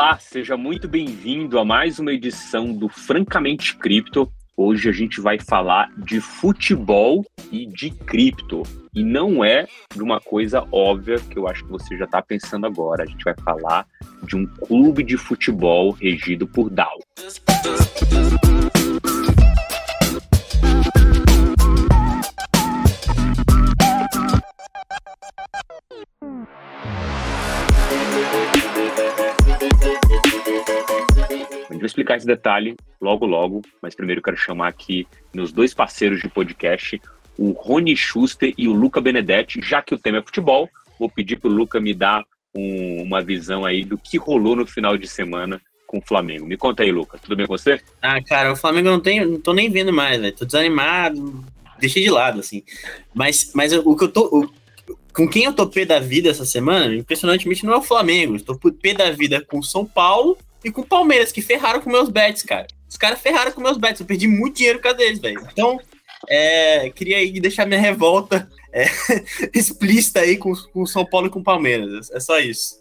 Olá, seja muito bem-vindo a mais uma edição do Francamente Cripto. Hoje a gente vai falar de futebol e de cripto. E não é de uma coisa óbvia que eu acho que você já está pensando agora. A gente vai falar de um clube de futebol regido por DAO. A gente vai explicar esse detalhe logo, logo, mas primeiro eu quero chamar aqui meus dois parceiros de podcast, o Rony Schuster e o Luca Benedetti. Já que o tema é futebol, vou pedir para o Luca me dar um, uma visão aí do que rolou no final de semana com o Flamengo. Me conta aí, Luca. Tudo bem com você? Ah, cara, o Flamengo não tem, não tô nem vendo mais, velho. Tô desanimado, deixei de lado, assim. Mas, mas o que eu tô. O, com quem eu tô pé da vida essa semana, impressionantemente, não é o Flamengo. Estou pé da vida com São Paulo e com o Palmeiras, que ferraram com meus bets, cara. Os caras ferraram com meus bets. Eu perdi muito dinheiro com eles, velho. Então, é, queria aí deixar minha revolta é, explícita aí com o São Paulo e com o Palmeiras. É só isso.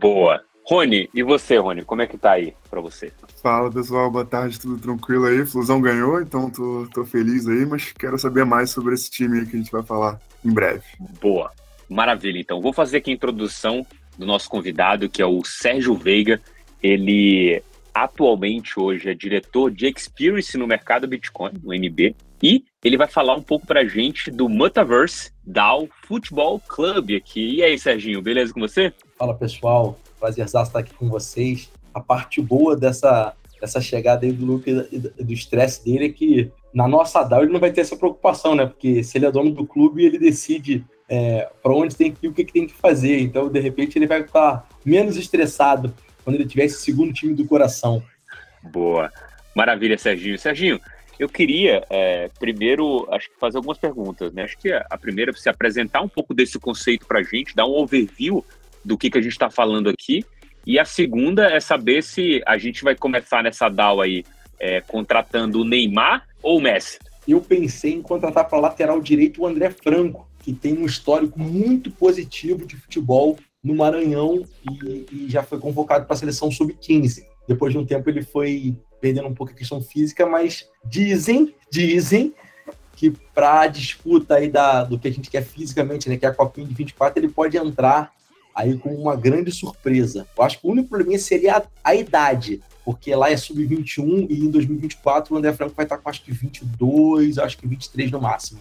Boa. Rony, e você, Rony? Como é que tá aí pra você? Fala pessoal, boa tarde, tudo tranquilo aí? Flusão ganhou, então tô, tô feliz aí, mas quero saber mais sobre esse time aí que a gente vai falar em breve. Boa, maravilha. Então, vou fazer aqui a introdução do nosso convidado, que é o Sérgio Veiga. Ele atualmente hoje é diretor de Experience no mercado Bitcoin, no MB, e ele vai falar um pouco pra gente do Metaverse DAO Futebol Club aqui. E aí, Serginho, beleza com você? Fala pessoal, prazer estar aqui com vocês. A parte boa dessa, dessa chegada aí do Luke do estresse dele é que na nossa DAO ele não vai ter essa preocupação, né? Porque se ele é dono do clube, ele decide é, para onde tem que ir, o que, que tem que fazer. Então, de repente, ele vai ficar menos estressado quando ele tiver esse segundo time do coração. Boa. Maravilha, Serginho. Serginho, eu queria é, primeiro, acho que fazer algumas perguntas, né? Acho que a primeira é se apresentar um pouco desse conceito para a gente, dar um overview do que, que a gente está falando aqui. E a segunda é saber se a gente vai começar nessa DAO aí é, contratando o Neymar ou o Messi. Eu pensei em contratar para lateral direito o André Franco, que tem um histórico muito positivo de futebol no Maranhão e, e já foi convocado para a seleção sub-15. Depois de um tempo ele foi perdendo um pouco a questão física, mas dizem, dizem que para a disputa aí da, do que a gente quer fisicamente, né, que é a Copinha de 24, ele pode entrar aí com uma grande surpresa. Eu acho que o único problema seria a, a idade, porque lá é sub-21 e em 2024 o André Franco vai estar com acho que 22, acho que 23 no máximo.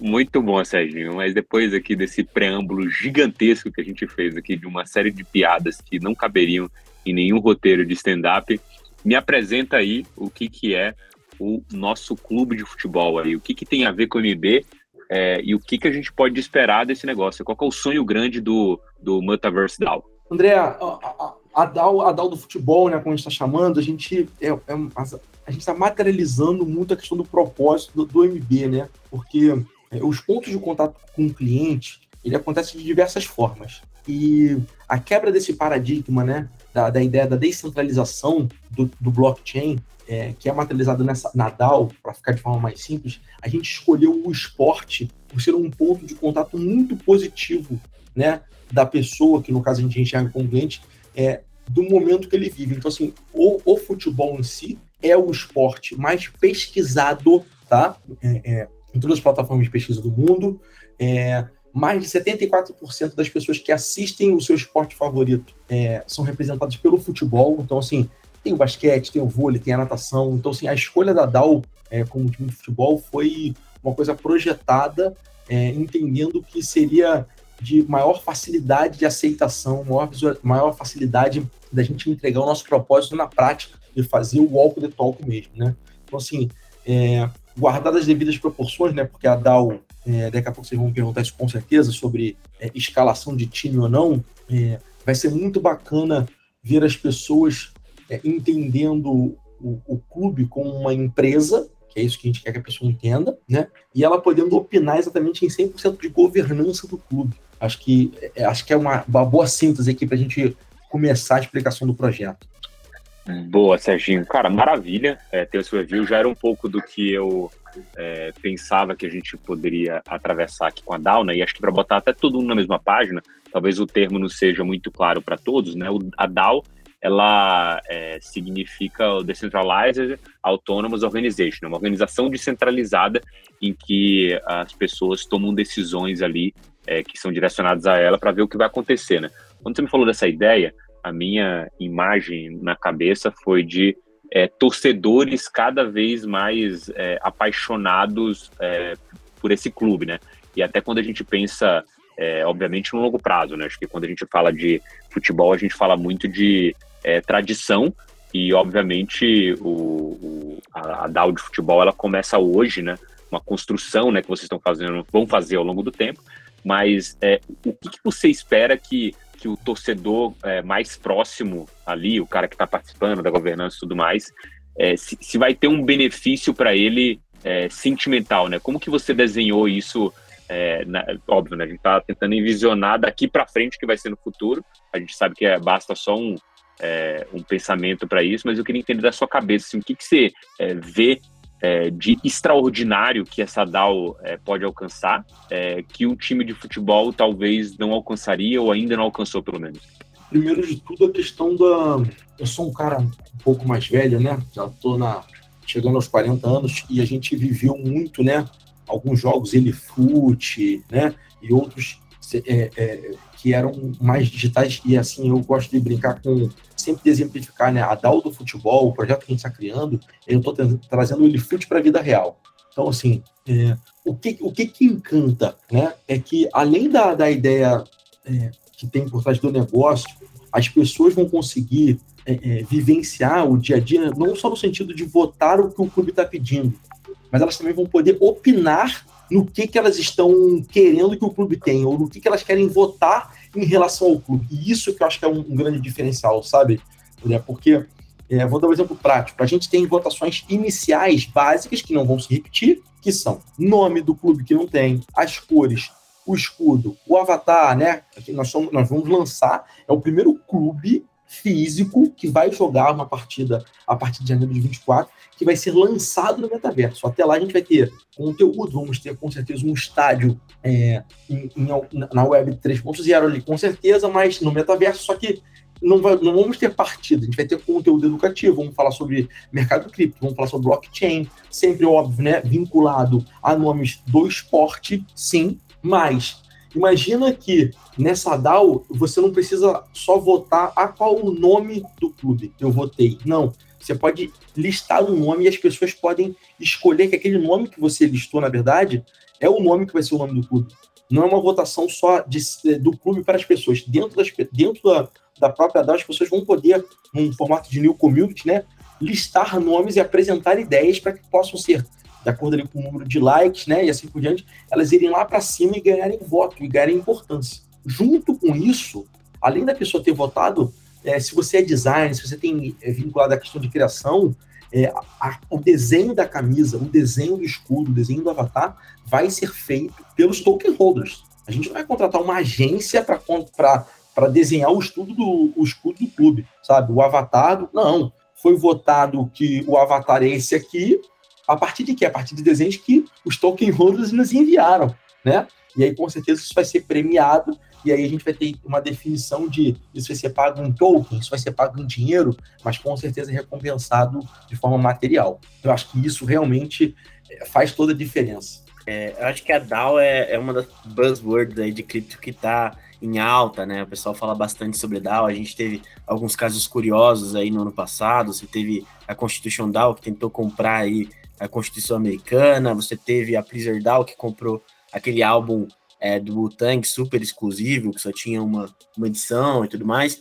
Muito bom, Serginho. Mas depois aqui desse preâmbulo gigantesco que a gente fez aqui, de uma série de piadas que não caberiam em nenhum roteiro de stand-up, me apresenta aí o que, que é o nosso clube de futebol aí, o que, que tem a ver com o MB é, e o que, que a gente pode esperar desse negócio. Qual é o sonho grande do, do Metaverse DAO? André, a, a, a, DAO, a DAO do futebol, né, como a gente está chamando, a gente é, é, a gente está materializando muito a questão do propósito do, do MB, né? Porque é, os pontos de contato com o cliente, ele acontece de diversas formas. E a quebra desse paradigma, né, da, da ideia da descentralização do, do blockchain, é, que é materializado nessa, na DAO, para ficar de forma mais simples, a gente escolheu o esporte por ser um ponto de contato muito positivo né, da pessoa, que no caso a gente enxerga como cliente, é, do momento que ele vive. Então, assim, o, o futebol em si é o esporte mais pesquisado, tá? É, é, em todas as plataformas de pesquisa do mundo. É, mais de 74% das pessoas que assistem o seu esporte favorito é, são representadas pelo futebol. Então, assim, tem o basquete, tem o vôlei, tem a natação. Então, assim, a escolha da DAO é, como time de futebol foi uma coisa projetada, é, entendendo que seria de maior facilidade de aceitação, maior, maior facilidade da gente entregar o nosso propósito na prática e fazer o walk the talk mesmo, né? Então, assim, é, as devidas proporções, né? Porque a DAO, é, daqui a pouco vocês vão perguntar isso com certeza, sobre é, escalação de time ou não, é, vai ser muito bacana ver as pessoas é, entendendo o, o, clube como uma empresa, que é isso que a gente quer que a pessoa entenda, né? E ela podendo opinar exatamente em 100% de governança do clube. Acho que, é, acho que é uma, uma boa síntese aqui para a gente começar a explicação do projeto. Boa, Serginho. Cara, maravilha é, ter o seu review. Já era um pouco do que eu é, pensava que a gente poderia atravessar aqui com a DAO, né? E acho que para botar até todo mundo na mesma página, talvez o termo não seja muito claro para todos, né? A DAO ela é, significa o Decentralized Autonomous Organization, né? uma organização descentralizada em que as pessoas tomam decisões ali é, que são direcionadas a ela para ver o que vai acontecer, né? Quando você me falou dessa ideia, a minha imagem na cabeça foi de é, torcedores cada vez mais é, apaixonados é, por esse clube, né? E até quando a gente pensa, é, obviamente, no longo prazo, né? Acho que quando a gente fala de futebol, a gente fala muito de é, tradição e, obviamente, o, o, a, a DAO de futebol ela começa hoje, né? Uma construção, né? Que vocês estão fazendo, vão fazer ao longo do tempo. Mas é, o que, que você espera que que o torcedor é, mais próximo ali, o cara que está participando da governança e tudo mais, é, se, se, vai ter um benefício para ele é, sentimental, né? Como que você desenhou isso? É, na, óbvio, né? A gente está tentando envisionar daqui para frente que vai ser no futuro. A gente sabe que é, basta só um, é, um pensamento para isso, mas eu queria entender da sua cabeça assim, o que, que você é, vê é, de extraordinário que essa DAO é, pode alcançar, é, que um time de futebol talvez não alcançaria ou ainda não alcançou, pelo menos? Primeiro de tudo, a questão da. Eu sou um cara um pouco mais velho, né? Já estou na... chegando aos 40 anos e a gente viveu muito, né? Alguns jogos ele fute, né? E outros é, é, que eram mais digitais e assim eu gosto de brincar com sempre de exemplificar né? A DAO do futebol o projeto que a gente está criando eu estou trazendo o Elifute para a vida real. Então assim é, o que o que, que encanta né? É que além da, da ideia é, que tem por trás do negócio as pessoas vão conseguir é, é, vivenciar o dia a dia não só no sentido de votar o que o clube está pedindo mas elas também vão poder opinar no que, que elas estão querendo que o clube tenha, ou no que, que elas querem votar em relação ao clube. E isso que eu acho que é um, um grande diferencial, sabe? Porque, é, vou dar um exemplo prático, a gente tem votações iniciais básicas que não vão se repetir, que são nome do clube que não tem, as cores, o escudo, o avatar, né? Nós, somos, nós vamos lançar, é o primeiro clube físico que vai jogar uma partida a partir de janeiro de 24, que vai ser lançado no metaverso. Até lá a gente vai ter conteúdo, vamos ter com certeza um estádio é, em, em, na web 3.0 ali, com certeza, mas no metaverso, só que não, vai, não vamos ter partida, a gente vai ter conteúdo educativo, vamos falar sobre mercado cripto, vamos falar sobre blockchain, sempre óbvio, né, vinculado a nomes do esporte, sim, mas Imagina que nessa DAO você não precisa só votar a qual o nome do clube eu votei. Não. Você pode listar um nome e as pessoas podem escolher que aquele nome que você listou, na verdade, é o nome que vai ser o nome do clube. Não é uma votação só de, do clube para as pessoas. Dentro, das, dentro da, da própria DAO, as pessoas vão poder, num formato de new community, né, listar nomes e apresentar ideias para que possam ser de acordo ali com o número de likes, né, e assim por diante, elas irem lá para cima e ganharem voto, e ganharem importância. Junto com isso, além da pessoa ter votado, é, se você é designer, se você tem é, vinculado à questão de criação, é, a, o desenho da camisa, o desenho do escudo, o desenho do avatar, vai ser feito pelos token holders. A gente não vai contratar uma agência para desenhar o, estudo do, o escudo do clube, sabe? O avatar, do, não. Foi votado que o avatar é esse aqui, a partir de quê? A partir de desenhos que os token holders nos enviaram, né? E aí, com certeza, isso vai ser premiado, e aí a gente vai ter uma definição de isso vai ser pago em token, isso vai ser pago em dinheiro, mas com certeza recompensado de forma material. Eu acho que isso realmente eh, faz toda a diferença. É, eu acho que a DAO é, é uma das buzzwords aí de cripto que está em alta, né? O pessoal fala bastante sobre DAO. A gente teve alguns casos curiosos aí no ano passado. Você teve a Constitution DAO que tentou comprar aí a Constituição Americana, você teve a Pleaser DAO que comprou aquele álbum é, do Wu-Tang super exclusivo, que só tinha uma, uma edição e tudo mais.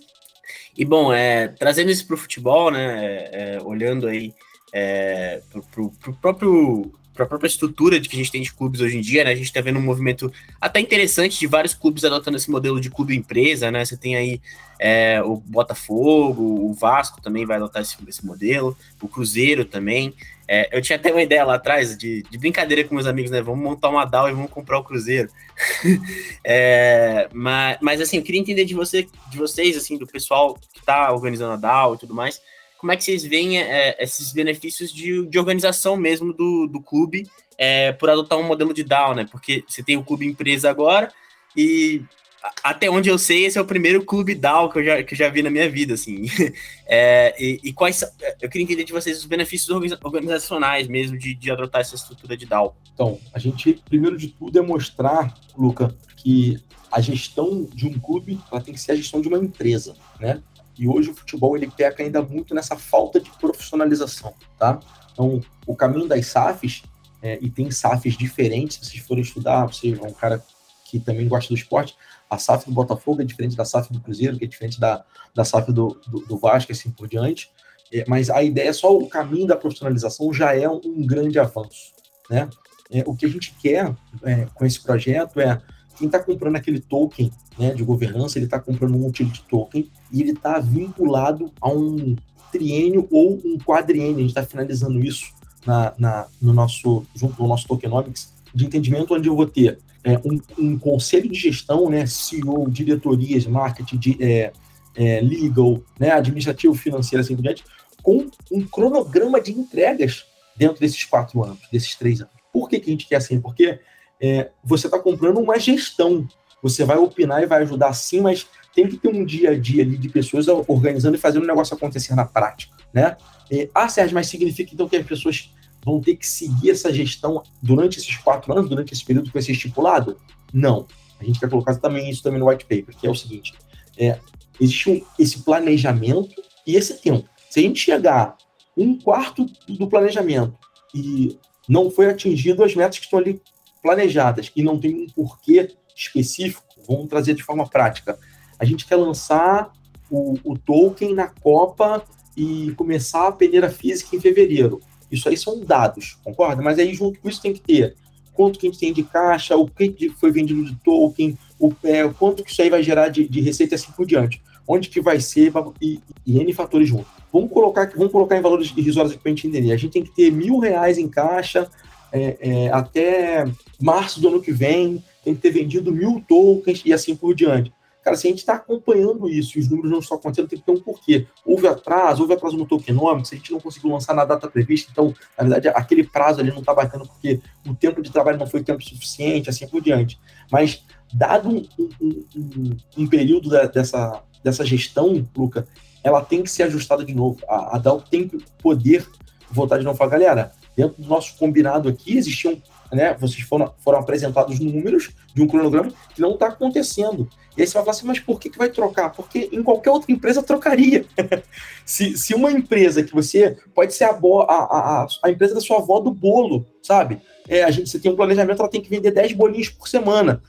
E bom, é, trazendo isso para o futebol, né, é, olhando aí é, para o próprio para a própria estrutura de que a gente tem de clubes hoje em dia, né? A gente está vendo um movimento até interessante de vários clubes adotando esse modelo de clube empresa, né? Você tem aí é, o Botafogo, o Vasco também vai adotar esse, esse modelo, o Cruzeiro também. É, eu tinha até uma ideia lá atrás de, de, brincadeira com meus amigos, né? Vamos montar uma DAO e vamos comprar o Cruzeiro. é, mas, mas assim, eu queria entender de você, de vocês, assim, do pessoal que está organizando a DAO e tudo mais, como é que vocês veem é, esses benefícios de, de organização mesmo do, do clube é, por adotar um modelo de DAO, né? Porque você tem o clube empresa agora e até onde eu sei, esse é o primeiro clube DAO que eu já, que eu já vi na minha vida, assim. É, e, e, quais eu queria entender de vocês os benefícios organizacionais mesmo de, de adotar essa estrutura de DAO. Então, a gente, primeiro de tudo, é mostrar, Luca, que a gestão de um clube ela tem que ser a gestão de uma empresa, né? E hoje o futebol ele peca ainda muito nessa falta de profissionalização, tá? Então, o caminho das SAFs, é, e tem SAFs diferentes, se vocês forem estudar, você é um cara que também gosta do esporte, a SAF do Botafogo é diferente da SAF do Cruzeiro, que é diferente da, da SAF do, do, do Vasco, assim por diante. É, mas a ideia é só o caminho da profissionalização já é um, um grande avanço, né? É, o que a gente quer é, com esse projeto é quem está comprando aquele token né, de governança, ele está comprando um utility token e ele está vinculado a um triênio ou um quadriênio. A gente está finalizando isso na, na, no nosso, junto ao nosso tokenomics, de entendimento onde eu vou ter é, um, um, conselho de gestão, né, CEO, diretorias, marketing, de, é, é, legal, né, administrativo, financeiro, assim por diante, com um cronograma de entregas dentro desses quatro anos, desses três anos. Por que, que a gente quer assim? Porque é, você está comprando uma gestão. Você vai opinar e vai ajudar sim, mas tem que ter um dia a dia ali de pessoas organizando e fazendo o negócio acontecer na prática, né? E, ah, Sérgio, mas significa então que as pessoas vão ter que seguir essa gestão durante esses quatro anos, durante esse período que vai ser estipulado? Não. A gente quer colocar também isso também no white paper, que é o seguinte: é, existe um, esse planejamento e esse tempo. Se a gente chegar um quarto do planejamento e não foi atingido as metas que estão ali planejadas e não tem um porquê específico, vamos trazer de forma prática. A gente quer lançar o, o token na Copa e começar a peneira física em fevereiro. Isso aí são dados, concorda? Mas aí junto com isso tem que ter quanto que a gente tem de caixa, o que foi vendido de token, o, é, quanto que isso aí vai gerar de, de receita e assim por diante. Onde que vai ser e, e N fatores juntos. Vamos colocar, vamos colocar em valores irrisórios para a gente entender. A gente tem que ter mil reais em caixa é, é, até março do ano que vem, tem que ter vendido mil tokens e assim por diante. Cara, se a gente está acompanhando isso e os números não estão acontecendo, tem que ter um porquê. Houve atraso, houve atraso no tokenômico, se a gente não conseguiu lançar na data prevista, então, na verdade, aquele prazo ali não está batendo porque o tempo de trabalho não foi tempo suficiente, assim por diante. Mas, dado um, um, um, um período da, dessa, dessa gestão, Luca, ela tem que ser ajustada de novo. A, a DAO tem poder voltar de e falar, galera, dentro do nosso combinado aqui, existiam né? Vocês foram, foram apresentados números de um cronograma que não está acontecendo. E aí você vai falar assim, mas por que, que vai trocar? Porque em qualquer outra empresa trocaria. se, se uma empresa que você pode ser a, a, a, a empresa da sua avó do bolo, sabe? É, a gente, você tem um planejamento, ela tem que vender 10 bolinhos por semana.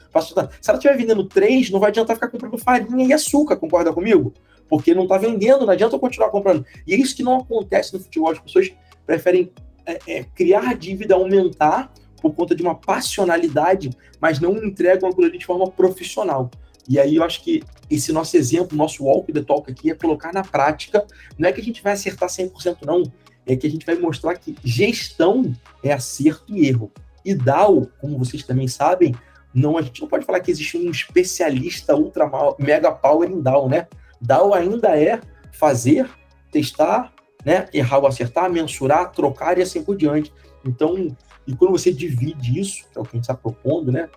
Se ela estiver vendendo 3, não vai adiantar ficar comprando farinha e açúcar, concorda comigo? Porque não está vendendo, não adianta eu continuar comprando. E é isso que não acontece no futebol. As pessoas preferem é, é, criar dívida, aumentar por conta de uma passionalidade, mas não entregam aquilo ali de forma profissional. E aí eu acho que esse nosso exemplo, nosso walk the talk aqui é colocar na prática, não é que a gente vai acertar 100% não, é que a gente vai mostrar que gestão é acerto e erro. E DAO, como vocês também sabem, não a gente não pode falar que existe um especialista ultra mega power em DAO, né? DAO ainda é fazer, testar, né, errar ou acertar, mensurar, trocar e assim por diante. Então, e quando você divide isso, que é o que a gente está propondo, né?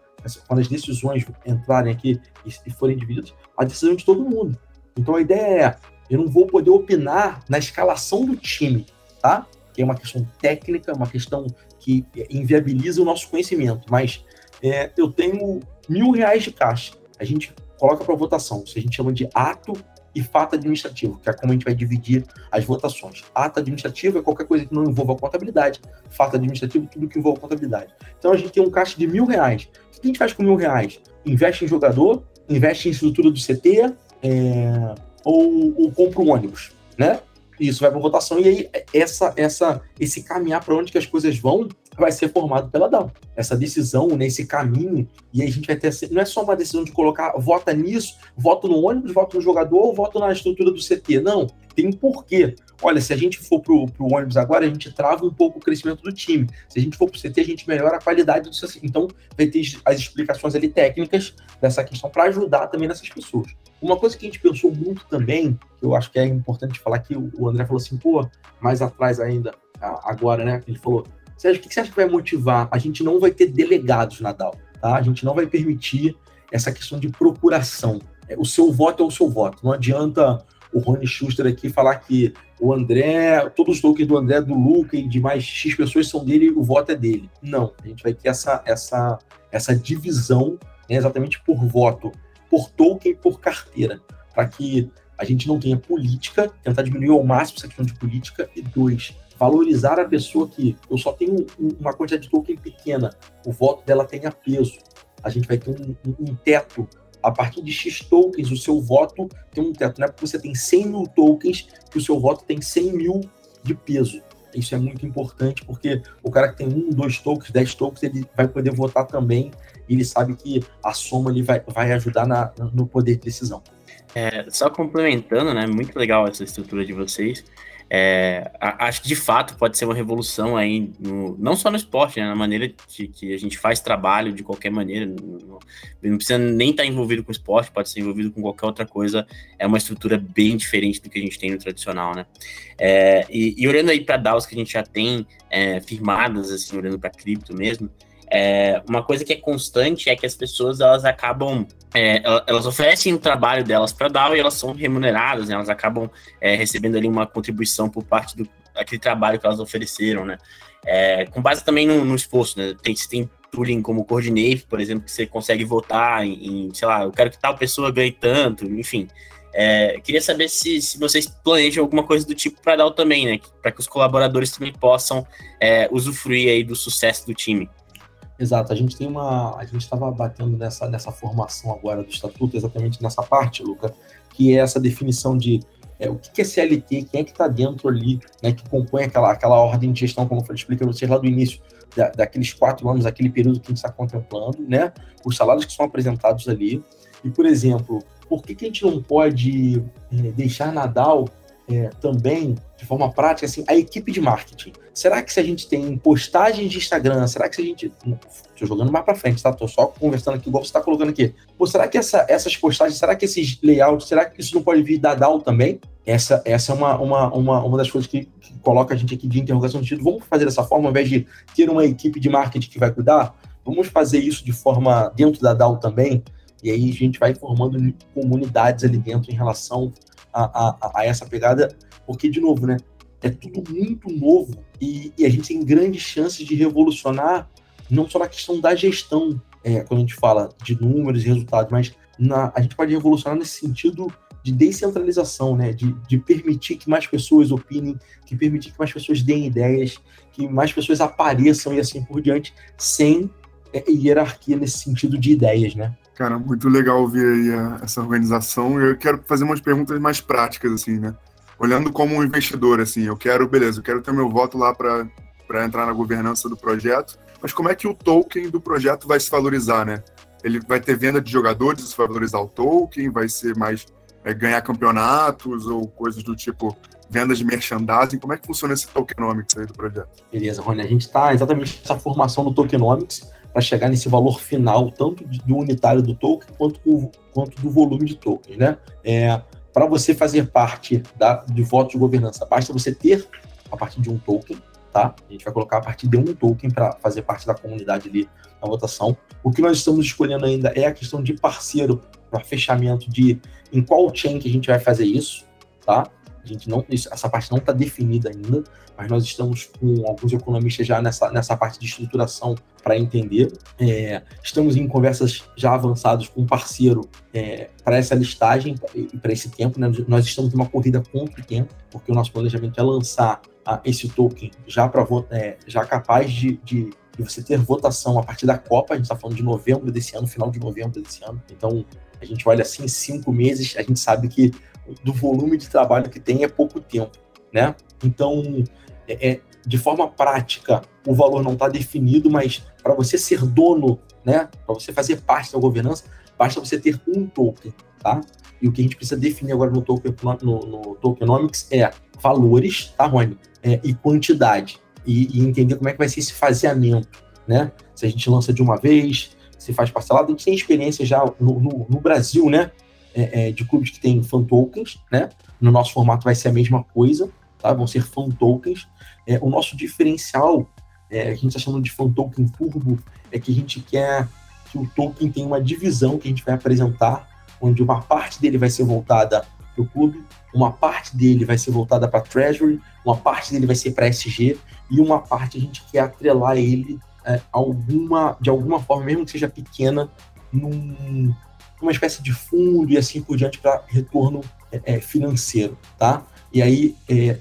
Quando as decisões entrarem aqui e forem divididas, a decisão é de todo mundo. Então a ideia é, eu não vou poder opinar na escalação do time, tá? Que é uma questão técnica, uma questão que inviabiliza o nosso conhecimento. Mas é, eu tenho mil reais de caixa. A gente coloca para votação. Isso a gente chama de ato e fato administrativo, que é como a gente vai dividir as votações. Ato administrativo é qualquer coisa que não envolva contabilidade, fato administrativo, tudo que envolva contabilidade. Então a gente tem um caixa de mil reais. O que a gente faz com mil reais? Investe em jogador, investe em estrutura do CT, é, ou, ou compra um ônibus, né? Isso vai para votação e aí essa, essa, esse caminhar para onde que as coisas vão vai ser formado pela DAO. Essa decisão, nesse né, caminho, e aí a gente vai ter. Não é só uma decisão de colocar, vota nisso, voto no ônibus, voto no jogador, ou voto na estrutura do CT. Não, tem um porquê. Olha, se a gente for pro, pro ônibus agora, a gente trava um pouco o crescimento do time. Se a gente for pro CT, a gente melhora a qualidade do CT. Então, vai ter as explicações ali técnicas dessa questão para ajudar também nessas pessoas. Uma coisa que a gente pensou muito também, que eu acho que é importante falar aqui, o André falou assim, pô, mais atrás ainda, agora, né? Ele falou, Sérgio, o que você acha que vai motivar? A gente não vai ter delegados na DAO, tá? A gente não vai permitir essa questão de procuração. É, o seu voto é o seu voto. Não adianta o Rony Schuster aqui falar que o André, todos os tokens do André, do Luca e de mais X pessoas são dele, o voto é dele. Não, a gente vai ter essa, essa, essa divisão né, exatamente por voto, por token e por carteira, para que a gente não tenha política, tentar diminuir ao máximo essa questão de política, e dois, valorizar a pessoa que eu só tenho uma quantidade de token pequena, o voto dela tenha peso. A gente vai ter um, um, teto a partir de X tokens, o seu voto tem um teto. Não é porque você tem 100 mil tokens que o seu voto tem 100 mil de peso. Isso é muito importante porque o cara que tem um, dois tokens, 10 tokens, ele vai poder votar também e ele sabe que a soma ali vai, vai ajudar na, no poder de decisão. É, só complementando, né? Muito legal essa estrutura de vocês. É, acho que de fato pode ser uma revolução aí, no, não só no esporte, né, na maneira de, que a gente faz trabalho de qualquer maneira. Não, não precisa nem estar envolvido com esporte, pode ser envolvido com qualquer outra coisa. É uma estrutura bem diferente do que a gente tem no tradicional, né? É, e, e, olhando aí para DAOs que a gente já tem é, firmadas, assim, olhando para cripto mesmo, é, uma coisa que é constante é que as pessoas elas acabam é, elas oferecem o trabalho delas para DAO e elas são remuneradas, né? elas acabam é, recebendo ali uma contribuição por parte do aquele trabalho que elas ofereceram, né? É, com base também no, no esforço, né? Tem, tem tooling como Coordinate, por exemplo, que você consegue votar em, em, sei lá, eu quero que tal pessoa ganhe tanto, enfim. É, queria saber se, se vocês planejam alguma coisa do tipo para DAO também, né? Para que os colaboradores também possam é, usufruir aí do sucesso do time. Exato, a gente tem uma. A gente estava batendo nessa, nessa formação agora do estatuto, exatamente nessa parte, Luca, que é essa definição de é, o que é CLT, quem é que está dentro ali, né, que compõe aquela, aquela ordem de gestão, como eu expliquei para vocês lá do início, da, daqueles quatro anos, aquele período que a gente está contemplando, né, os salários que são apresentados ali. E, por exemplo, por que, que a gente não pode é, deixar Nadal é, também, de forma prática, assim, a equipe de marketing. Será que se a gente tem postagens de Instagram, será que se a gente. Estou jogando mais para frente, tá? Tô só conversando aqui, igual você está colocando aqui. Pô, será que essa, essas postagens, será que esses layouts, será que isso não pode vir da DAO também? Essa, essa é uma, uma, uma, uma das coisas que, que coloca a gente aqui de interrogação de Vamos fazer dessa forma, ao invés de ter uma equipe de marketing que vai cuidar? Vamos fazer isso de forma dentro da DAO também? E aí a gente vai formando comunidades ali dentro em relação a, a, a essa pegada, porque, de novo, né? É tudo muito novo e, e, a gente tem grandes chances de revolucionar, não só na questão da gestão, é, quando a gente fala de números e resultados, mas na, a gente pode revolucionar nesse sentido de descentralização, né? De, de, permitir que mais pessoas opinem, que permitir que mais pessoas deem ideias, que mais pessoas apareçam e assim por diante, sem é, hierarquia nesse sentido de ideias, né? Cara, muito legal ouvir aí a, essa organização. Eu quero fazer umas perguntas mais práticas, assim, né? Olhando como um investidor, assim, eu quero, beleza, eu quero ter meu voto lá para entrar na governança do projeto, mas como é que o token do projeto vai se valorizar, né? Ele vai ter venda de jogadores, isso vai valorizar o token, vai ser mais é, ganhar campeonatos ou coisas do tipo vendas de merchandising. Como é que funciona esse tokenomics aí do projeto? Beleza, Rony, a gente está exatamente nessa formação do tokenomics para chegar nesse valor final, tanto do unitário do token quanto, do, quanto do volume de tokens. Né? É, para você fazer parte da, de voto de governança, basta você ter a partir de um token, tá? A gente vai colocar a partir de um token para fazer parte da comunidade ali na votação. O que nós estamos escolhendo ainda é a questão de parceiro para fechamento de em qual chain que a gente vai fazer isso, tá? Gente não, essa parte não está definida ainda, mas nós estamos com alguns economistas já nessa, nessa parte de estruturação para entender. É, estamos em conversas já avançadas com um parceiro é, para essa listagem e para esse tempo. Né? Nós estamos numa corrida contra o tempo, porque o nosso planejamento é lançar a, esse token já, pra, é, já capaz de, de, de você ter votação a partir da Copa. A gente está falando de novembro desse ano, final de novembro desse ano. Então, a gente olha assim, cinco meses, a gente sabe que do volume de trabalho que tem é pouco tempo, né? Então, é, é de forma prática, o valor não está definido, mas para você ser dono, né, para você fazer parte da governança, basta você ter um token, tá? E o que a gente precisa definir agora no, token, no, no tokenomics é valores, tá, Rony? É, e quantidade. E, e, entender como é que vai ser esse faseamento, né? Se a gente lança de uma vez, se faz parcelado. A gente tem experiência já no, no, no Brasil, né? É, é, de clubes que têm fan tokens, né? No nosso formato vai ser a mesma coisa, tá? Vão ser fan tokens. É, o nosso diferencial é, a gente está chamando de Fan Token Turbo, é que a gente quer que o token tenha uma divisão que a gente vai apresentar, onde uma parte dele vai ser voltada para o clube, uma parte dele vai ser voltada para Treasury, uma parte dele vai ser para SG, e uma parte a gente quer atrelar ele é, alguma, de alguma forma, mesmo que seja pequena, num, numa espécie de fundo e assim por diante para retorno é, é, financeiro, tá? E aí é,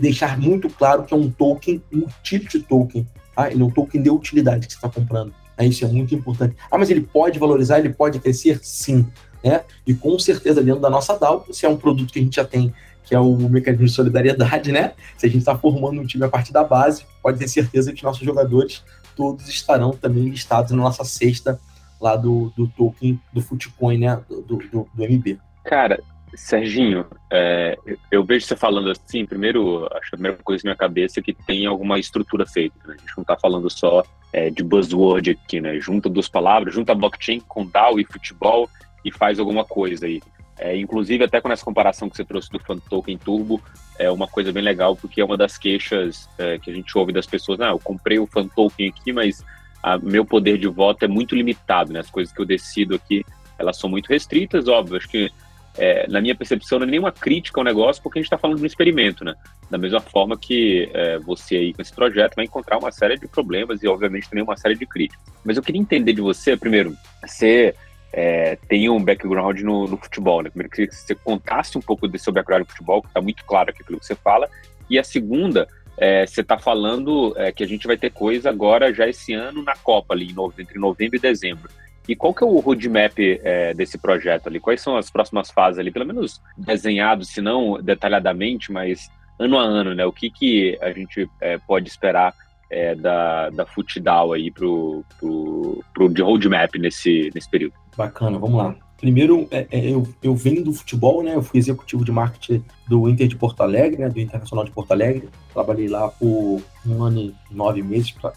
deixar muito claro que é um token, um utility token, tá? Ele é um token de utilidade que você está comprando. É, isso é muito importante. Ah, mas ele pode valorizar, ele pode crescer? Sim. Né? E com certeza dentro da nossa DAO, se é um produto que a gente já tem, que é o mecanismo de solidariedade, né? Se a gente está formando um time a partir da base, pode ter certeza que nossos jogadores todos estarão também listados na nossa cesta lá do, do token do Footcoin, né? Do, do, do MB. Cara, Serginho, é, eu vejo você falando assim, primeiro, acho que a primeira coisa na minha cabeça é que tem alguma estrutura feita. Né? A gente não está falando só é, de buzzword aqui, né? Junta duas palavras, junta blockchain com DAO e futebol e faz alguma coisa aí. É, inclusive, até com essa comparação que você trouxe do Fan Token Turbo, é uma coisa bem legal, porque é uma das queixas é, que a gente ouve das pessoas, ah, eu comprei o Fan Token aqui, mas a, meu poder de voto é muito limitado, né? As coisas que eu decido aqui, elas são muito restritas, óbvio, acho que é, na minha percepção, não é nenhuma crítica ao negócio, porque a gente está falando de um experimento, né? Da mesma forma que é, você aí com esse projeto vai encontrar uma série de problemas e, obviamente, também uma série de críticas. Mas eu queria entender de você, primeiro, você é, tem um background no, no, futebol, né? Primeiro, que você contasse um pouco desse seu background no futebol, que está muito claro aqui pelo que você fala. E a segunda, é, você está falando é, que a gente vai ter coisa agora já esse ano na Copa, ali, entre novembro e dezembro. E qual que é o roadmap é, desse projeto ali? Quais são as próximas fases ali, pelo menos desenhado, se não detalhadamente, mas ano a ano, né? O que, que a gente é, pode esperar é, da, da FutDAO aí pro, pro, pro de roadmap nesse, nesse período? Bacana, vamos lá. Primeiro, é, é, eu, eu venho do futebol, né? Eu fui executivo de marketing do Inter de Porto Alegre, né? do Internacional de Porto Alegre. Trabalhei lá por um ano e nove meses, pra,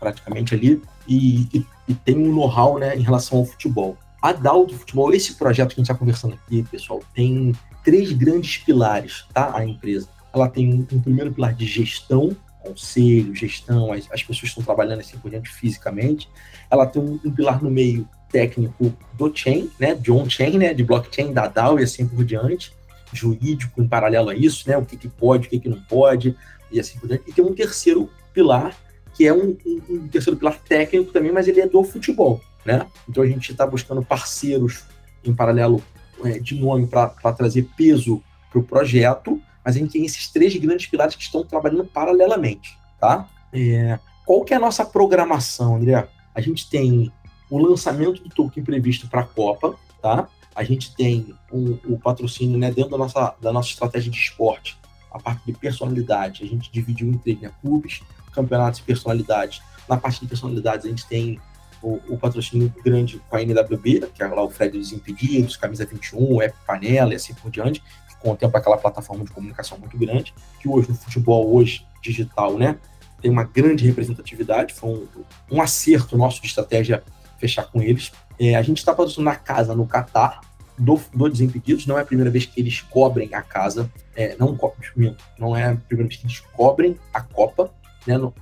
praticamente ali. E, e e um know-how né, em relação ao futebol. A DAO do futebol, esse projeto que a gente está conversando aqui, pessoal, tem três grandes pilares, tá? A empresa. Ela tem um, um primeiro pilar de gestão, conselho, gestão, as, as pessoas estão trabalhando assim por diante fisicamente. Ela tem um, um, pilar no meio técnico do chain, né? De on-chain, né? De blockchain, da DAO e assim por diante. Jurídico em paralelo a isso, né? O que, que pode, o que, que não pode, e assim por diante. E tem um terceiro pilar que é um, um, um, terceiro pilar técnico também, mas ele é do futebol, né? Então a gente está buscando parceiros em paralelo é, de nome para trazer peso para o projeto, mas a gente tem esses três grandes pilares que estão trabalhando paralelamente, tá? É, qual que é a nossa programação, André? A gente tem o lançamento do token previsto para a Copa, tá? A gente tem o, o patrocínio né, dentro da nossa, da nossa estratégia de esporte, a parte de personalidade, a gente dividiu em três, né? Clubes, campeonatos e personalidades. Na parte de personalidades, a gente tem o, o, patrocínio grande com a NWB, que é lá o Fred dos Impedidos, Camisa 21, App Panela e assim por diante, que contempla aquela plataforma de comunicação muito grande, que hoje no futebol, hoje digital, né, tem uma grande representatividade, foi um, um acerto nosso de estratégia fechar com eles. É, a gente está patrocinando a casa no Catar, do, do Desimpedidos, não é a primeira vez que eles cobrem a casa, é, não, não é a primeira vez que eles cobrem a Copa, né, no,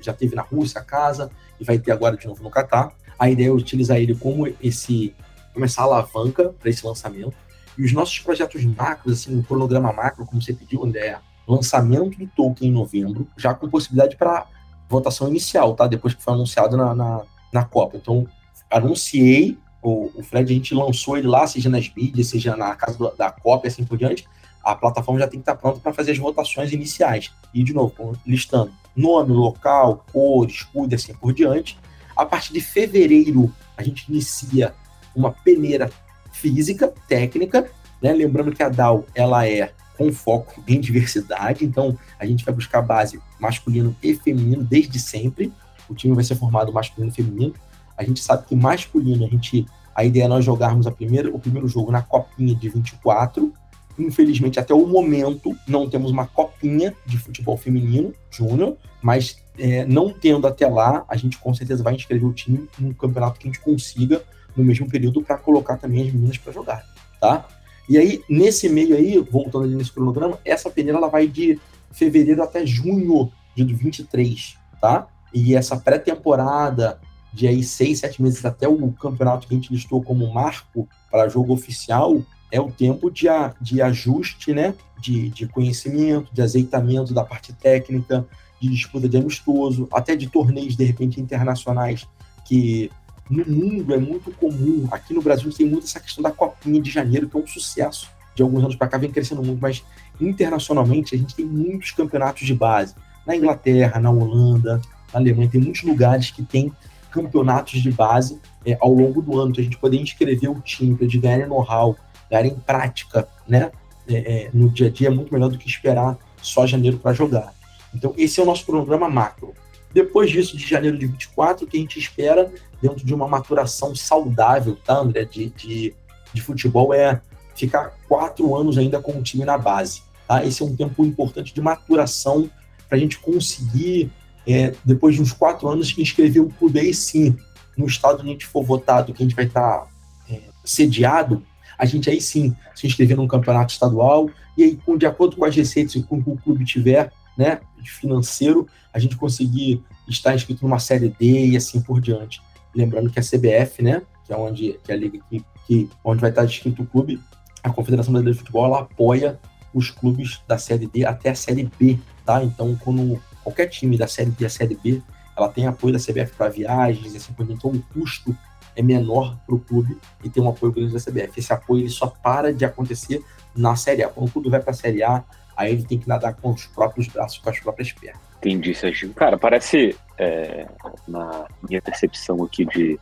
já teve na Rússia a casa e vai ter agora de novo no Catar. A ideia é utilizar ele como esse começar a alavanca para esse lançamento. E os nossos projetos macros, assim, o cronograma macro, como você pediu, André, é lançamento do token em novembro, já com possibilidade para votação inicial, tá? Depois que foi anunciado na, na, na Copa. Então, anunciei, o, o Fred, a gente lançou ele lá, seja nas mídias, seja na casa da e assim por diante. A plataforma já tem que estar pronta para fazer as votações iniciais. E, de novo, listando nome, local, cor, escudo e assim por diante. A partir de fevereiro, a gente inicia uma peneira física, técnica, né? lembrando que a DAO ela é com foco em diversidade, então a gente vai buscar base masculino e feminino desde sempre. O time vai ser formado masculino e feminino. A gente sabe que masculino, a gente a ideia é nós jogarmos a primeira, o primeiro jogo na copinha de 24 Infelizmente, até o momento, não temos uma copinha de futebol feminino júnior, mas é, não tendo até lá, a gente com certeza vai inscrever o time no campeonato que a gente consiga no mesmo período para colocar também as meninas para jogar, tá? E aí, nesse meio aí, voltando ali nesse cronograma, essa peneira ela vai de fevereiro até junho de 23, tá? e essa pré-temporada de aí seis, sete meses até o campeonato que a gente listou como marco para jogo oficial, é o tempo de, a, de ajuste, né? De, de conhecimento, de azeitamento da parte técnica, de disputa de amistoso, até de torneios, de repente, internacionais, que no mundo é muito comum. Aqui no Brasil tem muito essa questão da Copinha de Janeiro, que é um sucesso. De alguns anos para cá vem crescendo muito, mas internacionalmente a gente tem muitos campeonatos de base. Na Inglaterra, na Holanda, na Alemanha, tem muitos lugares que tem campeonatos de base é, ao longo do ano, para a gente poder inscrever o time, para eles ganharem know-how, ganharem prática, né? É, é, no dia a dia é muito melhor do que esperar só janeiro para jogar. Então, esse é o nosso programa macro. Depois disso, de janeiro de 24, o que a gente espera dentro de uma maturação saudável, tá, André, de, de, de futebol é ficar quatro anos ainda com o time na base. Tá? Esse é um tempo importante de maturação para a gente conseguir é, depois de uns quatro anos, inscrever o clube aí sim, no estado onde a gente for votado, que a gente vai estar tá, é, sediado, a gente aí sim se inscrever num campeonato estadual, e aí, com, de acordo com as receitas com que o clube tiver, né, de financeiro, a gente conseguir estar inscrito numa série D e assim por diante. Lembrando que a CBF, né, que é onde que é a liga que, que onde vai estar inscrito o clube, a Confederação Brasileira de Futebol, ela apoia os clubes da série D até a série B, tá? Então, quando qualquer time da Série B a Série B, ela tem apoio da CBF para viagens assim então o custo é menor para o clube e tem um apoio grande da CBF. Esse apoio ele só para de acontecer na Série A. Quando o clube vai para a Série A, aí ele tem que nadar com os próprios braços, com as próprias pernas. Entendi, Serginho. Cara, parece, é, na minha percepção aqui de,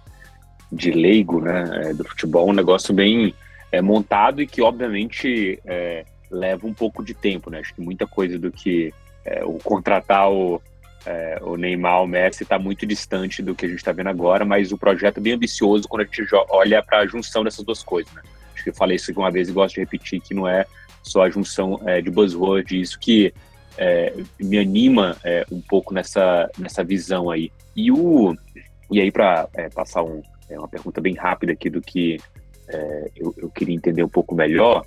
de leigo né, é, do futebol, um negócio bem é, montado e que, obviamente, é, leva um pouco de tempo. Né? Acho que muita coisa do que é, o contratar o, é, o Neymar, o Messi está muito distante do que a gente está vendo agora, mas o projeto é bem ambicioso quando a gente olha para a junção dessas duas coisas. Né? Acho que eu falei isso uma vez e gosto de repetir que não é só a junção é, de buzzword, isso que é, me anima é, um pouco nessa, nessa visão aí. E, o, e aí, para é, passar um, uma pergunta bem rápida aqui do que eu, eu, queria entender um pouco melhor,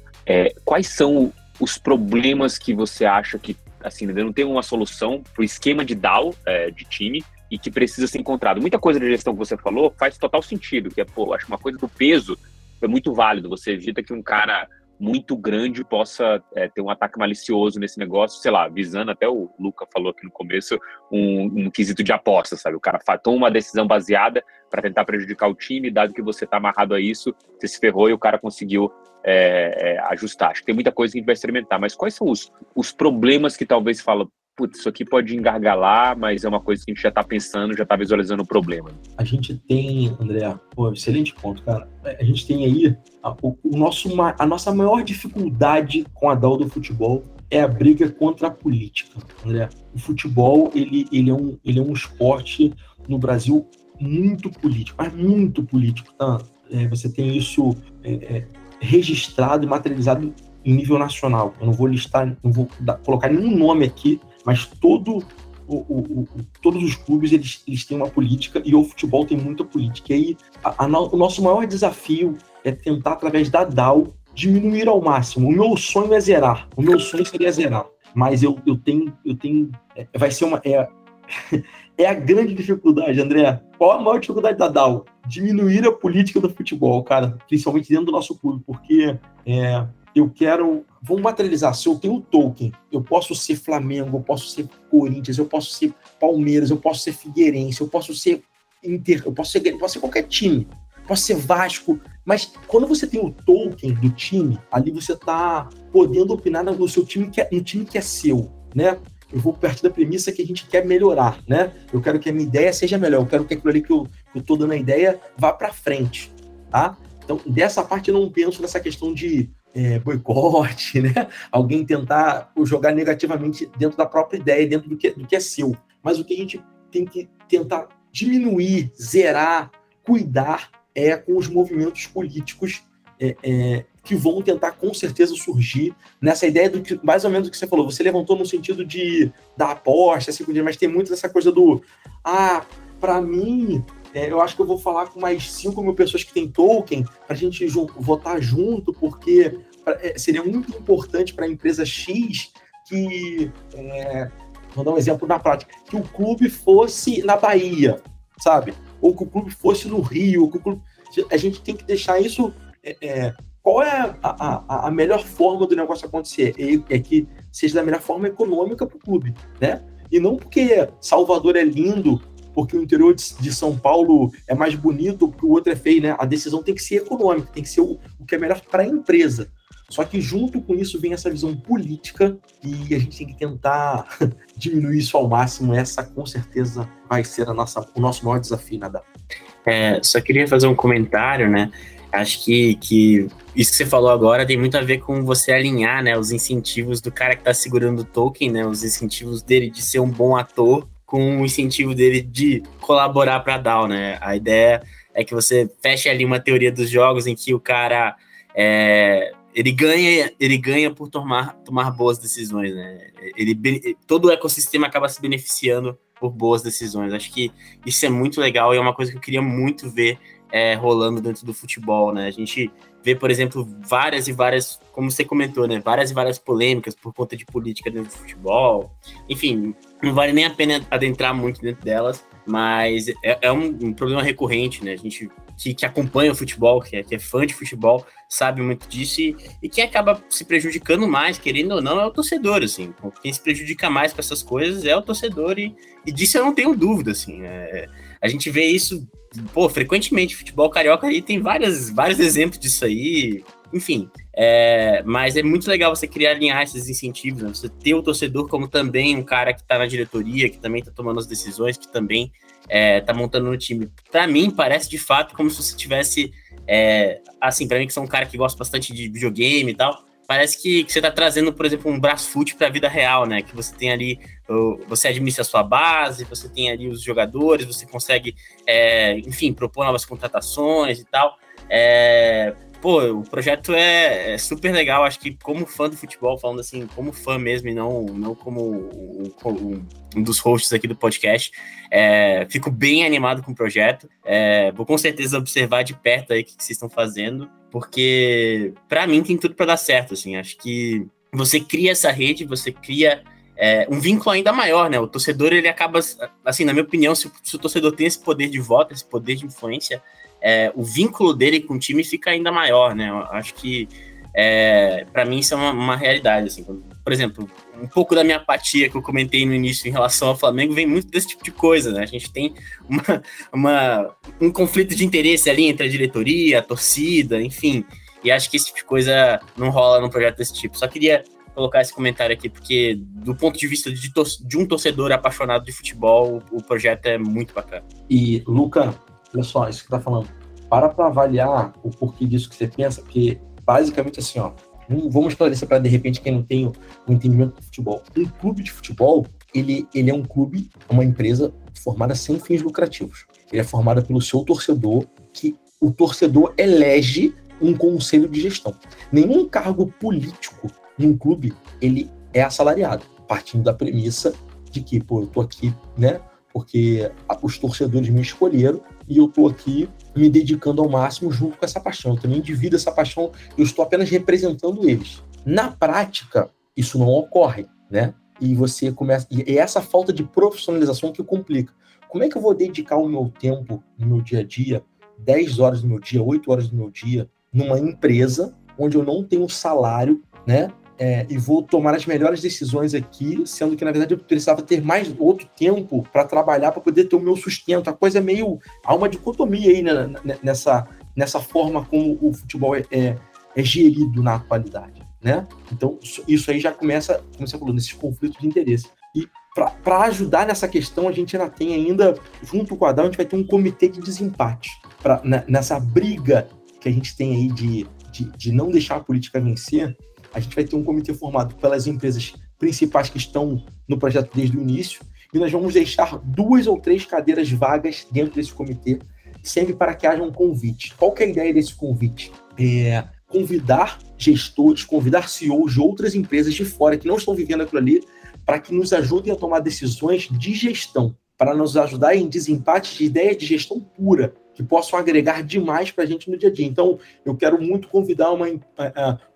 quais são os problemas que você acha que assim, não tem uma solução para o esquema de DAO é, de time e que precisa ser encontrado. Muita coisa da gestão que você falou faz total sentido, que é, pô, acho uma coisa do peso é muito válido. Você evita que um cara muito grande possa é, ter um ataque malicioso nesse negócio, sei lá, visando até o Luca falou aqui no começo, um, um quesito de aposta, sabe? O cara toma uma decisão baseada para tentar prejudicar o time, dado que você está amarrado a isso, você se ferrou e o cara conseguiu é, é, ajustar. Acho que tem muita coisa que a gente vai experimentar, mas quais são os, os problemas que talvez fala, putz, isso aqui pode engargalar, mas é uma coisa que a gente já está pensando, já está visualizando o problema? A gente tem, André, pô, excelente ponto, cara. A gente tem aí a, o, o, nosso, a nossa maior dificuldade com a DAO do futebol é a briga contra a política, André. O futebol, ele, ele, é, um, ele é um esporte no Brasil muito político, mas muito político, tá? É, você tem isso é, é registrado e materializado em nível nacional. Eu não vou listar, não vou colocar nenhum nome aqui, mas todo o, o, o, todos os clubes eles, eles têm uma política e o futebol tem muita política. E aí a, a, o nosso maior desafio é tentar, através da DAO, diminuir ao máximo. O meu sonho é zerar. O meu sonho seria zerar. Mas eu, eu tenho. Eu tenho é, vai ser uma. É, é a grande dificuldade, André. Qual a maior dificuldade da DAO? Diminuir a política do futebol, cara, principalmente dentro do nosso clube, porque é, eu quero. Vamos materializar. Se eu tenho o token, eu posso ser Flamengo, eu posso ser Corinthians, eu posso ser Palmeiras, eu posso ser Figueirense, eu posso ser Inter, eu posso ser, eu posso ser qualquer time, eu posso ser Vasco. Mas quando você tem o token do time, ali você está podendo opinar no seu time que é, no time que é seu, né? eu vou partir da premissa que a gente quer melhorar, né? Eu quero que a minha ideia seja melhor, eu quero que aquilo ali que eu, estou dando a ideia vá para frente, tá? Então, dessa parte eu não penso nessa questão de é, boicote, né? Alguém tentar jogar negativamente dentro da própria ideia, dentro do que, do que é seu. Mas o que a gente tem que tentar diminuir, zerar, cuidar é com os movimentos políticos é, é, que vão tentar com certeza surgir nessa ideia do que, mais ou menos o que você falou. Você levantou no sentido de da aposta, assim, mas tem muito dessa coisa do ah, para mim, é, eu acho que eu vou falar com mais 5 mil pessoas que têm token para a gente votar junto, porque é, seria muito importante para a empresa X que é, vou dar um exemplo na prática, que o clube fosse na Bahia, sabe? Ou que o clube fosse no Rio, clube... a gente tem que deixar isso. É, é, qual é a, a, a, melhor forma do negócio acontecer? É, é que seja da melhor forma econômica para o clube, né? E não porque Salvador é lindo, porque o interior de, São Paulo é mais bonito, o outro é feio, né? A decisão tem que ser econômica, tem que ser o, o que é melhor para a empresa. Só que junto com isso vem essa visão política e a gente tem que tentar diminuir isso ao máximo. Essa com certeza vai ser a nossa, o nosso maior desafio, Nada. É, só queria fazer um comentário, né? Acho que, que isso que você falou agora tem muito a ver com você alinhar, né, os incentivos do cara que está segurando o token, né, os incentivos dele de ser um bom ator com o incentivo dele de colaborar para a DAO, né? A ideia é que você feche ali uma teoria dos jogos em que o cara é, ele ganha, ele ganha por tomar, tomar boas decisões, né? Ele, todo o ecossistema acaba se beneficiando por boas decisões. Acho que isso é muito legal e é uma coisa que eu queria muito ver é, rolando dentro do futebol, né? A gente vê, por exemplo, várias e várias, como você comentou, né? Várias e várias polêmicas por conta de política dentro do futebol. Enfim, não vale nem a pena adentrar muito dentro delas, mas é, é um, um, problema recorrente, né? A gente que, que acompanha o futebol, que é, que é, fã de futebol, sabe muito disso e, e quem acaba se prejudicando mais, querendo ou não, é o torcedor, assim. Quem se prejudica mais com essas coisas é o torcedor e, e disso eu não tenho dúvida, assim. É, a gente vê isso, pô, frequentemente. Futebol carioca aí tem várias, vários exemplos disso aí. Enfim, é, mas é muito legal você criar alinhar esses incentivos, né? você ter o torcedor como também um cara que está na diretoria, que também está tomando as decisões, que também está é, montando no time. Para mim, parece de fato como se você tivesse, é, assim, para mim que sou um cara que gosta bastante de videogame e tal, parece que, que você está trazendo, por exemplo, um fute para a vida real, né? Que você tem ali, você administra a sua base, você tem ali os jogadores, você consegue, é, enfim, propor novas contratações e tal. É, pô, o projeto é, é, super legal. Acho que como fã do futebol, falando assim, como fã mesmo e não, não como um, um, um dos hosts aqui do podcast, é, fico bem animado com o projeto. É, vou com certeza observar de perto aí o que, vocês estão fazendo, porque para mim tem tudo para dar certo. Assim, acho que você cria essa rede, você cria é, um vínculo ainda maior, né? O torcedor ele acaba, assim, na minha opinião, se, se o torcedor tem esse poder de voto, esse poder de influência, é, o vínculo dele com o time fica ainda maior, né? Eu acho que é, para mim isso é uma, uma, realidade, assim. Por exemplo, um pouco da minha apatia que eu comentei no início em relação ao Flamengo vem muito desse tipo de coisa, né? A gente tem uma, uma, um conflito de interesse ali entre a diretoria, a torcida, enfim. E acho que esse tipo de coisa não rola num projeto desse tipo. Só queria colocar esse comentário aqui, porque do ponto de vista de, de um torcedor apaixonado de futebol, o, projeto é muito bacana. E, Luca, olha só, isso que tá falando. Para para avaliar o porquê disso que você pensa, porque basicamente assim, ó, vamos esclarecer para de repente quem não tem o entendimento do futebol. Um clube de futebol, ele, ele é um clube, uma empresa formada sem fins lucrativos. Ele é formada pelo seu torcedor, que o torcedor elege um conselho de gestão. Nenhum cargo político em um clube, ele é assalariado, partindo da premissa de que, pô, eu tô aqui, né, porque os torcedores me escolheram e eu estou aqui me dedicando ao máximo junto com essa paixão. Eu também divido essa paixão, eu estou apenas representando eles. Na prática, isso não ocorre, né? E você começa. E é essa falta de profissionalização que complica. Como é que eu vou dedicar o meu tempo no meu dia a dia, 10 horas do meu dia, 8 horas do meu dia, numa empresa onde eu não tenho salário, né? É, e vou tomar as melhores decisões aqui, sendo que na verdade eu precisava ter mais outro tempo para trabalhar para poder ter o meu sustento. A coisa é meio. há uma dicotomia aí né, nessa, nessa forma como o futebol é, é, é gerido na atualidade. Né? Então, isso aí já começa, como você falou, nesses conflitos de interesse. E para ajudar nessa questão, a gente ainda tem ainda, junto com a DAO, a gente vai ter um comitê de desempate. Pra, nessa briga que a gente tem aí de, de, de não deixar a política vencer, a gente vai ter um comitê formado pelas empresas principais que estão no projeto desde o início, e nós vamos deixar duas ou três cadeiras vagas dentro desse comitê, sempre para que haja um convite. Qual é a ideia desse convite? É convidar gestores, convidar CEOs de outras empresas de fora que não estão vivendo aquilo ali, para que nos ajudem a tomar decisões de gestão, para nos ajudar em desempates de ideias de gestão pura, que possam agregar demais para a gente no dia a dia. Então, eu quero muito convidar uma,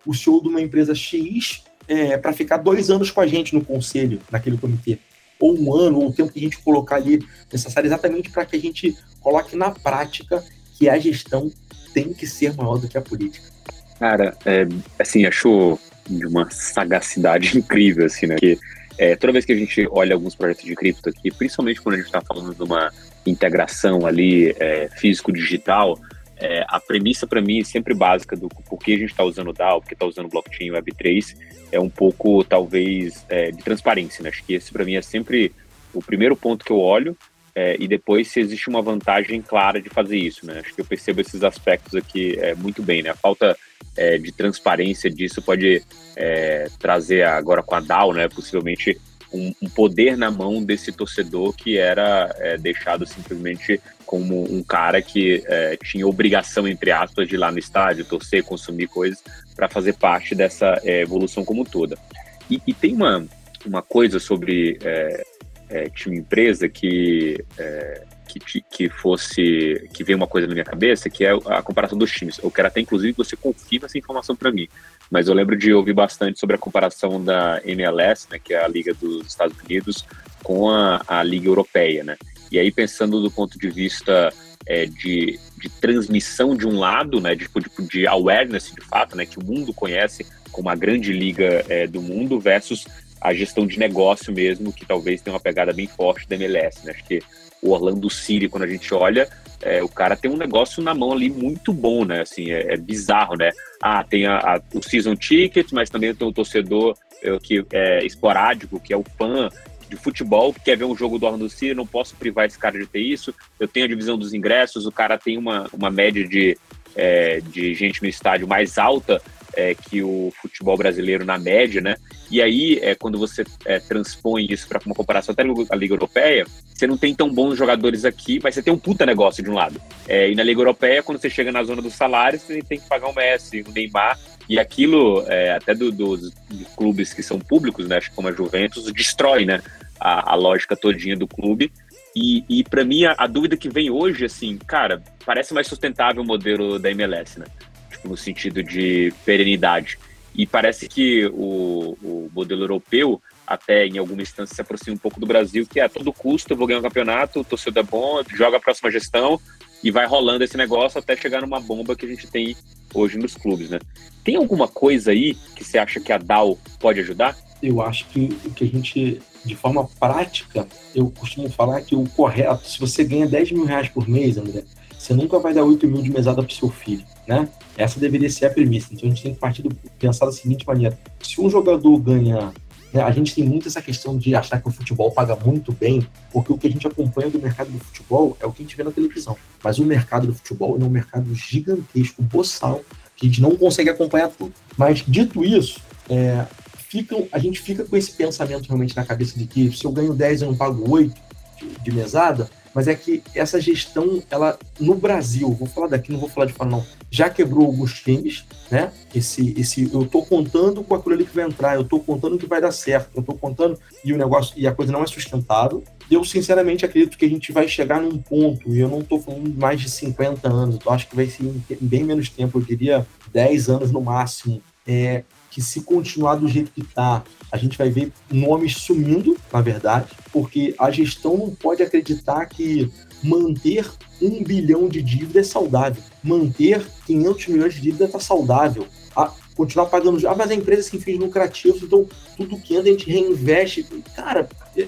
o CEO de uma empresa X é, para ficar dois anos com a gente no conselho, naquele comitê. ou um ano, ou o tempo que a gente colocar ali necessário, exatamente para que a gente coloque na prática que a gestão tem que ser maior do que a política. Cara, é, assim, achou de uma sagacidade incrível, assim, né? É, toda vez que a gente olha alguns projetos de cripto aqui, principalmente quando a gente está falando de uma integração ali é, físico-digital, é, a premissa para mim sempre básica do porquê a gente está usando o DAO, porque está usando blockchain Web3, é um pouco, talvez, é, de transparência. Né? Acho que esse para mim é sempre o primeiro ponto que eu olho é, e depois se existe uma vantagem clara de fazer isso. Né? Acho que eu percebo esses aspectos aqui é, muito bem. Né? A falta é, de transparência disso pode é, trazer agora com a DAO, né, possivelmente um, um, poder na mão desse torcedor que era é, deixado simplesmente como um cara que é, tinha obrigação, entre aspas, de ir lá no estádio, torcer, consumir coisas para fazer parte dessa é, evolução como toda. E, e, tem uma, uma coisa sobre é, é, time empresa que que, que fosse que veio uma coisa na minha cabeça que é a comparação dos times. Eu quero até inclusive que você confirme essa informação para mim. Mas eu lembro de ouvir bastante sobre a comparação da MLS, né, que é a liga dos Estados Unidos, com a, a liga europeia, né? E aí pensando do ponto de vista é, de, de, transmissão de um lado, né, de, de, de, awareness de fato, né, que o mundo conhece como a grande liga é, do mundo versus a gestão de negócio mesmo, que talvez tenha uma pegada bem forte da MLS, né? Acho que o Orlando City, quando a gente olha, é, o cara tem um negócio na mão ali muito bom, né? Assim, é, é bizarro, né? Ah, tem a, a, o season ticket, mas também tem o torcedor é, que é esporádico, que é o fã de futebol, que quer ver um jogo do Orlando City, não posso privar esse cara de ter isso. Eu tenho a divisão dos ingressos, o cara tem uma, uma média de, é, de gente no estádio mais alta é, que o futebol brasileiro na média, né? E aí, é, quando você é, transpõe isso para uma comparação até a Liga Europeia, você não tem tão bons jogadores aqui, mas você tem um puta negócio de um lado. É, e na Liga Europeia, quando você chega na zona dos salários, você tem que pagar um Messi, um Neymar, e aquilo, é, até do, dos, clubes que são públicos, né, como a Juventus, destrói né, a, a lógica todinha do clube. E, e para mim, a, a, dúvida que vem hoje, assim, cara, parece mais sustentável o modelo da MLS, né? Tipo, no sentido de perenidade. E parece que o, o modelo europeu, até em alguma instância, se aproxima um pouco do Brasil, que é a todo custo eu vou ganhar um campeonato, o torcedor é bom, joga a próxima gestão e vai rolando esse negócio até chegar numa bomba que a gente tem hoje nos clubes, né? Tem alguma coisa aí que você acha que a DAO pode ajudar? Eu acho que o que a gente, de forma prática, eu costumo falar que o correto, se você ganha 10 mil reais por mês, André, você nunca vai dar 8 mil de mesada para seu filho, né? Essa deveria ser a premissa. Então a gente tem que partir do, pensar da seguinte maneira: se um jogador ganha. Né, a gente tem muito essa questão de achar que o futebol paga muito bem, porque o que a gente acompanha do mercado do futebol é o que a gente vê na televisão. Mas o mercado do futebol é um mercado gigantesco, boçal, que a gente não consegue acompanhar tudo. Mas dito isso, é, a gente fica com esse pensamento realmente na cabeça de que se eu ganho 10 eu não pago 8 de, de mesada, mas é que essa gestão, ela no Brasil, vou falar daqui, não vou falar de fora não, já quebrou alguns times, né? Esse, esse, eu tô contando com aquilo ali que vai entrar, eu tô contando que vai dar certo, eu tô contando e o negócio e a coisa não é sustentável. Eu sinceramente acredito que a gente vai chegar num ponto, e eu não tô falando mais de 50 anos, eu acho que vai ser em bem menos tempo, eu diria 10 anos no máximo, é, que se continuar do jeito que está, a gente vai ver nomes sumindo, na verdade, porque a gestão não pode acreditar que manter um bilhão de dívida é saudável. Manter 500 milhões de dívida está saudável. A, continuar pagando. Ah, mas a empresa sem fins lucrativos, então tudo que anda a gente reinveste. Cara, é,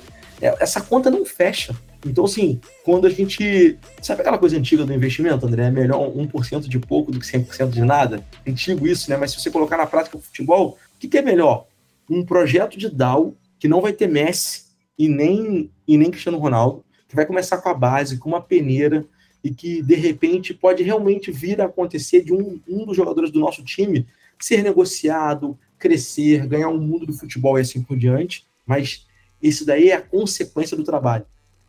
essa conta não fecha. Então, assim, quando a gente. Sabe aquela coisa antiga do investimento, André? É melhor 1% de pouco do que 100% de nada? Antigo isso, né? Mas se você colocar na prática o futebol, o que, que é melhor? Um projeto de DAO que não vai ter Messi e nem, e nem Cristiano Ronaldo, que vai começar com a base, com uma peneira, e que de repente pode realmente vir a acontecer de um, um dos jogadores do nosso time ser negociado, crescer, ganhar um mundo do futebol e assim por diante. Mas isso daí é a consequência do trabalho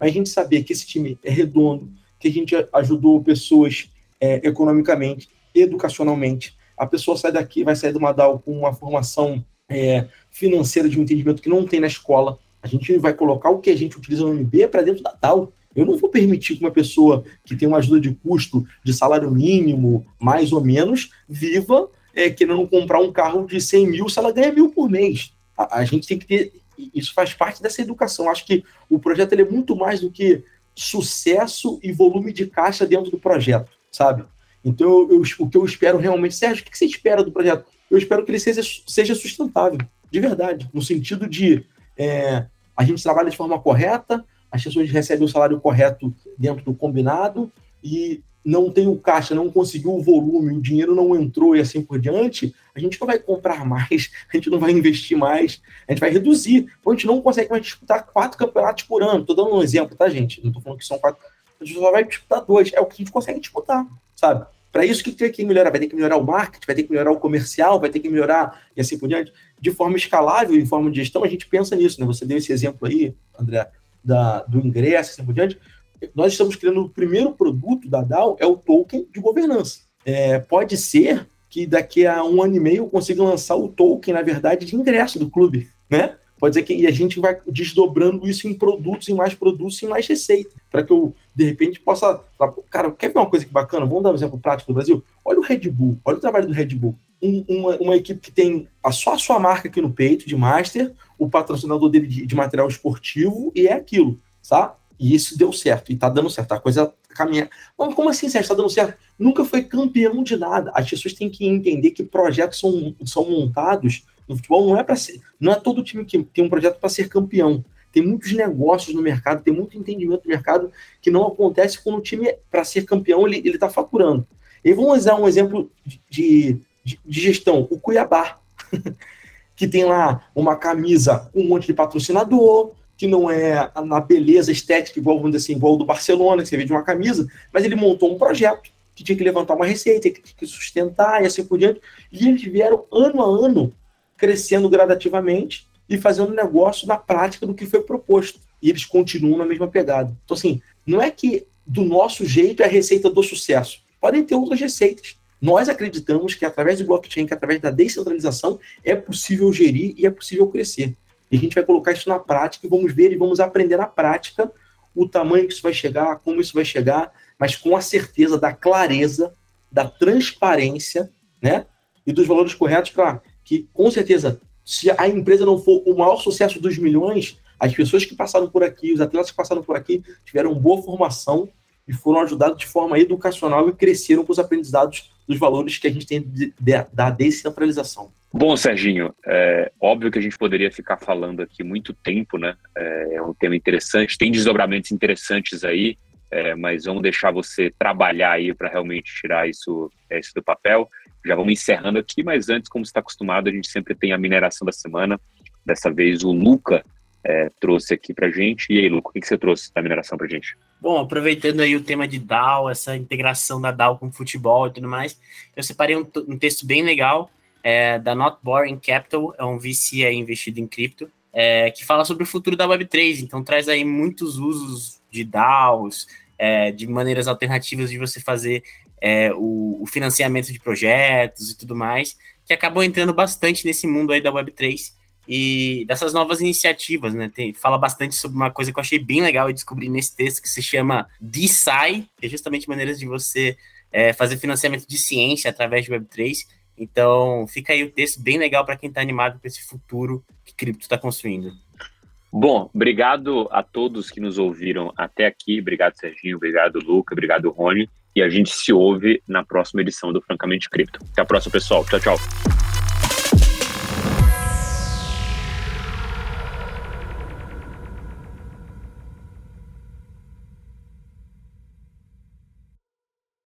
a gente saber que esse time é redondo, que a gente ajudou pessoas é, economicamente, educacionalmente. A pessoa sai daqui, vai sair do Madal com uma formação é, financeira de um entendimento que não tem na escola. A gente vai colocar o que a gente utiliza no MB para dentro da DAO. Eu não vou permitir que uma pessoa que tem uma ajuda de custo de salário mínimo, mais ou menos, viva é, querendo comprar um carro de 100 mil se ela ganha mil por mês. A, a gente tem que ter isso faz parte dessa educação. Acho que o projeto é muito mais do que sucesso e volume de caixa dentro do projeto, sabe? Então, eu, o que eu espero realmente, Sérgio, o que você espera do projeto? Eu espero que ele seja, seja sustentável, de verdade, no sentido de é, a gente trabalha de forma correta, as pessoas recebem o salário correto dentro do combinado e não tem o caixa, não conseguiu o volume, o dinheiro não entrou e assim por diante, a gente não vai comprar mais, a gente não vai investir mais, a gente vai reduzir. A gente não consegue mais disputar quatro campeonatos por ano. Estou dando um exemplo, tá, gente? Não estou falando que são quatro. A gente só vai disputar dois. É o que a gente consegue disputar, sabe? Para isso, o que tem que melhorar? Vai ter que melhorar o marketing, vai ter que melhorar o comercial, vai ter que melhorar e assim por diante. De forma escalável, em forma de gestão, a gente pensa nisso, né? Você deu esse exemplo aí, André, da, do ingresso, assim por diante nós estamos criando o primeiro produto da DAO, é o token de governança. É, pode ser que daqui a um ano e meio eu consiga lançar o token, na verdade, de ingresso do clube, né? Pode ser que e a gente vai desdobrando isso em produtos, em mais produtos, em mais receita, para que eu, de repente, possa. Cara, quer ver uma coisa que bacana? Vamos dar um exemplo prático do Brasil? Olha o Red Bull, olha o trabalho do Red Bull. Um, uma, uma, equipe que tem a, só a sua marca aqui no peito, de master, o patrocinador dele de, de material esportivo, e é aquilo, tá? E isso deu certo, e tá dando certo, a coisa caminha. Mas como assim, Sérgio, tá dando certo? Nunca foi campeão de nada. As pessoas têm que entender que projetos são, são montados no futebol, não é para ser. Não é todo time que tem um projeto para ser campeão. Tem muitos negócios no mercado, tem muito entendimento do mercado que não acontece quando o time, para ser campeão, ele está faturando. E vamos usar um exemplo de, de, de gestão: o Cuiabá, que tem lá uma camisa com um monte de patrocinador, que não é na beleza estética, igual, vamos dizer assim, igual do Barcelona, que você vê de uma camisa, mas ele montou um projeto que tinha que levantar uma receita, que tinha que sustentar e assim por diante. E eles vieram ano a ano crescendo gradativamente e fazendo negócio na prática do que foi proposto. E eles continuam na mesma pegada. Então, assim, não é que do nosso jeito é a receita do sucesso. Podem ter outras receitas. Nós acreditamos que através do blockchain, que através da descentralização, é possível gerir e é possível crescer. E a gente vai colocar isso na prática e vamos ver e vamos aprender na prática o tamanho que isso vai chegar, como isso vai chegar, mas com a certeza da clareza, da transparência, né? E dos valores corretos para que, com certeza, se a empresa não for o maior sucesso dos milhões, as pessoas que passaram por aqui, os atletas que passaram por aqui, tiveram boa formação e foram ajudados de forma educacional e cresceram com os aprendizados dos valores que a gente tem de, de, da descentralização. Bom, Serginho, é óbvio que a gente poderia ficar falando aqui muito tempo, né? É, é um tema interessante, tem desdobramentos interessantes aí, é, mas vamos deixar você trabalhar aí para realmente tirar isso, é, isso do papel. Já vamos encerrando aqui, mas antes, como está acostumado, a gente sempre tem a mineração da semana. Dessa vez o Luca é, trouxe aqui para gente. E aí, Luca, o que, que você trouxe da mineração para gente? Bom, aproveitando aí o tema de DAO, essa integração da DAO com futebol e tudo mais, eu separei um, um texto bem legal é, da Not Boring Capital, é um VC aí investido em cripto, é, que fala sobre o futuro da Web3, então traz aí muitos usos de DAOs, é, de maneiras alternativas de você fazer é, o, o, financiamento de projetos e tudo mais, que acabou entrando bastante nesse mundo aí da Web3 e dessas novas iniciativas, né? Tem, fala bastante sobre uma coisa que eu achei bem legal e descobri nesse texto que se chama DeSci, que é justamente maneiras de você é, fazer financiamento de ciência através de Web3 então, fica aí o texto bem legal para quem está animado com esse futuro que cripto está construindo. Bom, obrigado a todos que nos ouviram até aqui. Obrigado, Serginho. Obrigado, Luca. Obrigado, Rony. E a gente se ouve na próxima edição do Francamente Cripto. Até a próxima, pessoal. Tchau, tchau.